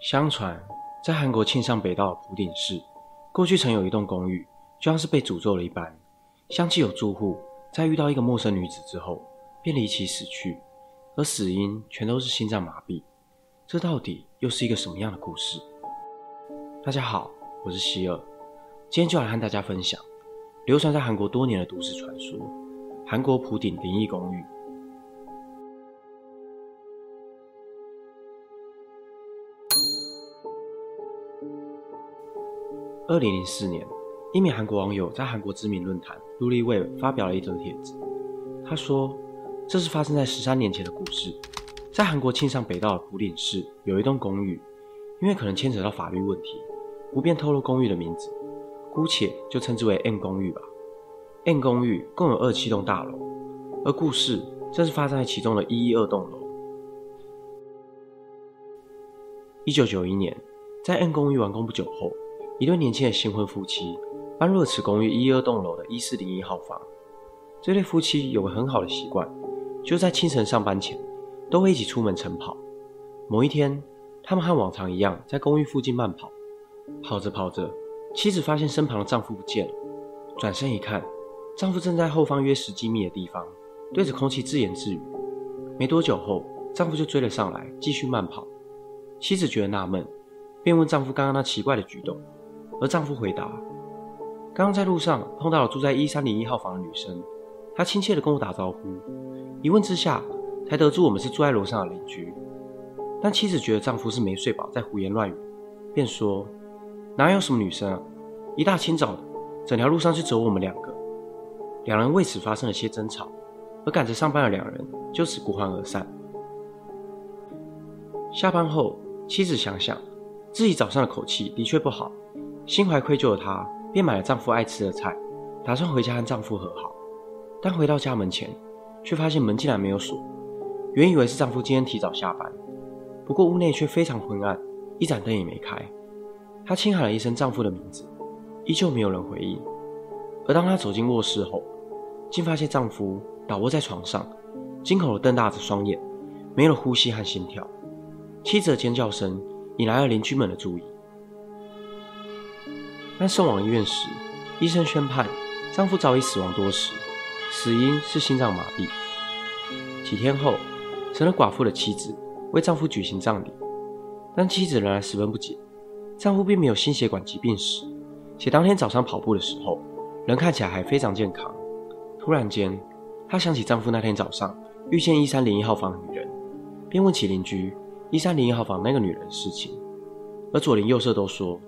相传，在韩国庆尚北道的浦顶市，过去曾有一栋公寓，就像是被诅咒了一般。相继有住户在遇到一个陌生女子之后，便离奇死去，而死因全都是心脏麻痹。这到底又是一个什么样的故事？大家好，我是希尔，今天就来和大家分享流传在韩国多年的都市传说——韩国浦顶灵异公寓。二零零四年，一名韩国网友在韩国知名论坛 l u l i w e 发表了一则帖子。他说：“这是发生在十三年前的故事，在韩国庆尚北道的浦顶市有一栋公寓，因为可能牵扯到法律问题，不便透露公寓的名字，姑且就称之为 N 公寓吧。N 公寓共有二七栋大楼，而故事正是发生在其中的一一二栋楼。一九九一年，在 N 公寓完工不久后。”一对年轻的新婚夫妻搬入了此公寓一二栋楼的一四零一号房。这对夫妻有个很好的习惯，就在清晨上班前，都会一起出门晨跑。某一天，他们和往常一样在公寓附近慢跑，跑着跑着，妻子发现身旁的丈夫不见了。转身一看，丈夫正在后方约十几米的地方，对着空气自言自语。没多久后，丈夫就追了上来，继续慢跑。妻子觉得纳闷，便问丈夫刚刚那奇怪的举动。而丈夫回答：“刚刚在路上碰到了住在一三零一号房的女生，她亲切地跟我打招呼。一问之下，才得知我们是住在楼上的邻居。但妻子觉得丈夫是没睡饱，在胡言乱语，便说：‘哪有什么女生啊？一大清早的，整条路上就只有我们两个。’两人为此发生了些争吵，而赶着上班的两人就此不欢而散。下班后，妻子想想自己早上的口气的确不好。”心怀愧疚的她，便买了丈夫爱吃的菜，打算回家和丈夫和好。但回到家门前，却发现门竟然没有锁。原以为是丈夫今天提早下班，不过屋内却非常昏暗，一盏灯也没开。她轻喊了一声丈夫的名字，依旧没有人回应。而当她走进卧室后，竟发现丈夫倒卧在床上，惊恐地瞪大着双眼，没了呼吸和心跳。妻子的尖叫声引来了邻居们的注意。但送往医院时，医生宣判丈夫早已死亡多时，死因是心脏麻痹。几天后，成了寡妇的妻子为丈夫举行葬礼，但妻子仍然十分不解，丈夫并没有心血管疾病史，且当天早上跑步的时候，人看起来还非常健康。突然间，她想起丈夫那天早上遇见一三零一号房的女人，便问起邻居一三零一号房那个女人的事情，而左邻右舍都说。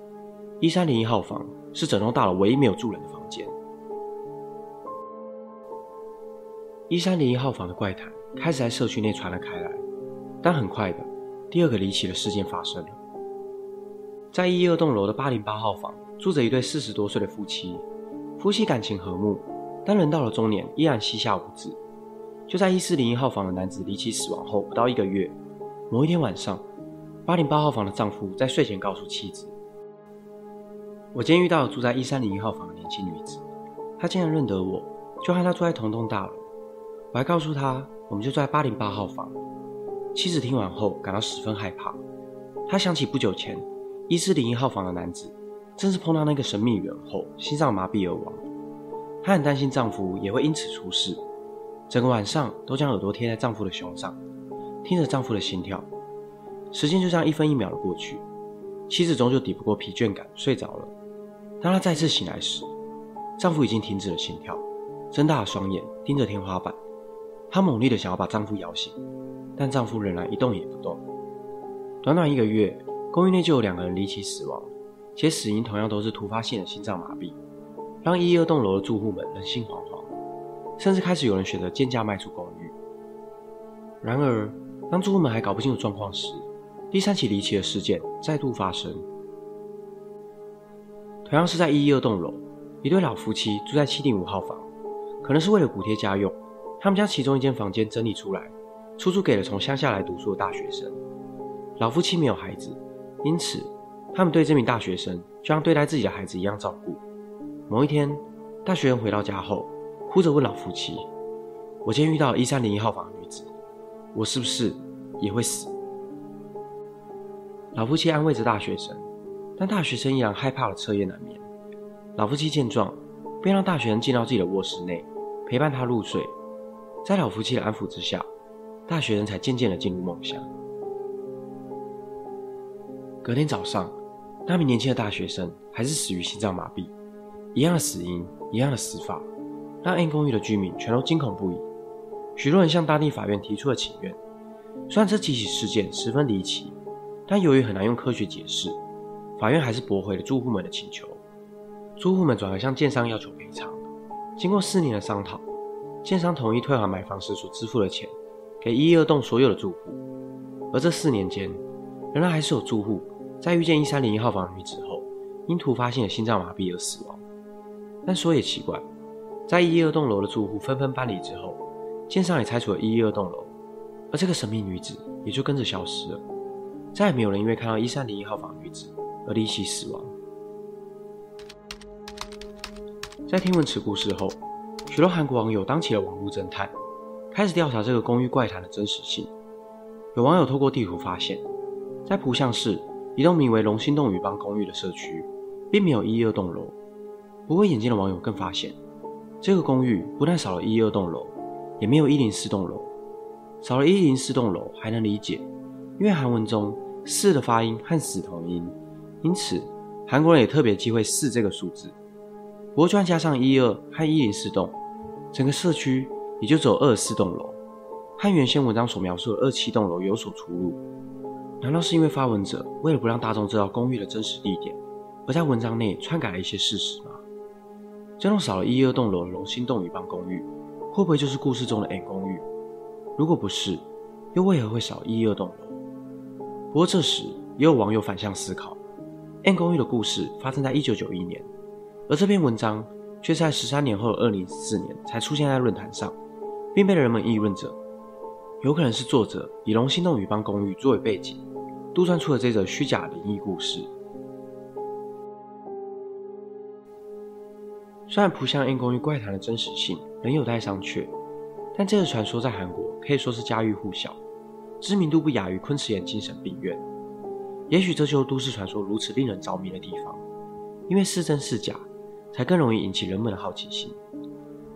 一三零一号房是整栋大楼唯一没有住人的房间。一三零一号房的怪谈开始在社区内传了开来，但很快的，第二个离奇的事件发生了。在一二栋楼的八零八号房，住着一对四十多岁的夫妻，夫妻感情和睦，但人到了中年依然膝下无子。就在一四零一号房的男子离奇死亡后不到一个月，某一天晚上，八零八号房的丈夫在睡前告诉妻子。我今天遇到住在一三零一号房的年轻女子，她竟然认得我，就和她住在同栋大楼。我还告诉她，我们就住在八零八号房。妻子听完后感到十分害怕，她想起不久前一四零一号房的男子，正是碰到那个神秘女人后心脏麻痹而亡。她很担心丈夫也会因此出事，整个晚上都将耳朵贴在丈夫的胸上，听着丈夫的心跳。时间就这样一分一秒的过去，妻子终究抵不过疲倦感，睡着了。当她再次醒来时，丈夫已经停止了心跳，睁大了双眼盯着天花板。她猛烈的想要把丈夫摇醒，但丈夫仍然一动也不动。短短一个月，公寓内就有两个人离奇死亡，且死因同样都是突发性的心脏麻痹，让一二栋楼的住户们人心惶惶，甚至开始有人选择贱价卖出公寓。然而，当住户们还搞不清楚状况时，第三起离奇的事件再度发生。同样是在一一二栋楼，一对老夫妻住在七零五号房。可能是为了补贴家用，他们将其中一间房间整理出来，出租给了从乡下来读书的大学生。老夫妻没有孩子，因此他们对这名大学生就像对待自己的孩子一样照顾。某一天，大学生回到家后，哭着问老夫妻：“我今天遇到一三零一号房的女子，我是不是也会死？”老夫妻安慰着大学生，但大学生依然害怕了，彻夜难眠。老夫妻见状，便让大学生进到自己的卧室内，陪伴他入睡。在老夫妻的安抚之下，大学生才渐渐的进入梦乡。隔天早上，那名年轻的大学生还是死于心脏麻痹，一样的死因，一样的死法，让 N 公寓的居民全都惊恐不已。许多人向当地法院提出了请愿。虽然这几起事件十分离奇，但由于很难用科学解释，法院还是驳回了住户们的请求。住户们转而向建商要求赔偿。经过四年的商讨。建商同意退还买房时所支付的钱，给一一二栋所有的住户。而这四年间，仍然还是有住户在遇见一三零一号房女子后，因突发性的心脏麻痹而死亡。但说也奇怪，在一一二栋楼的住户纷纷搬离之后，建商也拆除了一一二栋楼，而这个神秘女子也就跟着消失了。再也没有人因为看到一三零一号房女子而离奇死亡。在听闻此故事后。许多韩国网友当起了网络侦探，开始调查这个公寓怪谈的真实性。有网友透过地图发现，在浦项市一栋名为龙兴洞宇邦公寓的社区，并没有一、二栋楼。不过，眼尖的网友更发现，这个公寓不但少了一、二栋楼，也没有一零四栋楼。少了一零四栋楼还能理解，因为韩文中“四”的发音和“死”同音，因此韩国人也特别忌讳“四”这个数字。不过，就算加上一、二和一零四栋。整个社区也就只有二十四栋楼，和原先文章所描述的二七栋楼有所出入。难道是因为发文者为了不让大众知道公寓的真实地点，而在文章内篡改了一些事实吗？这栋少了一二栋楼的龙兴洞宇邦公寓，会不会就是故事中的 N 公寓？如果不是，又为何会少一二栋楼？不过这时也有网友反向思考，N 公寓的故事发生在一九九一年，而这篇文章。却在十三年后的二零四年才出现在论坛上，并被人们议论着。有可能是作者以龙兴洞宇邦公寓作为背景，杜撰出了这则虚假灵异故事。虽然浦项 N 公寓怪谈的真实性仍有待商榷，但这个传说在韩国可以说是家喻户晓，知名度不亚于昆池岩精神病院。也许这就是都市传说如此令人着迷的地方，因为是真是假。才更容易引起人们的好奇心，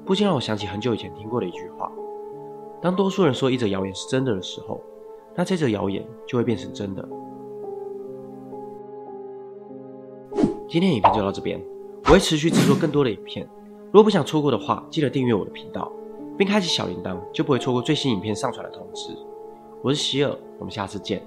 不禁让我想起很久以前听过的一句话：当多数人说一则谣言是真的的时候，那这则谣言就会变成真的。今天影片就到这边，我会持续制作更多的影片。如果不想错过的话，记得订阅我的频道，并开启小铃铛，就不会错过最新影片上传的通知。我是希尔，我们下次见。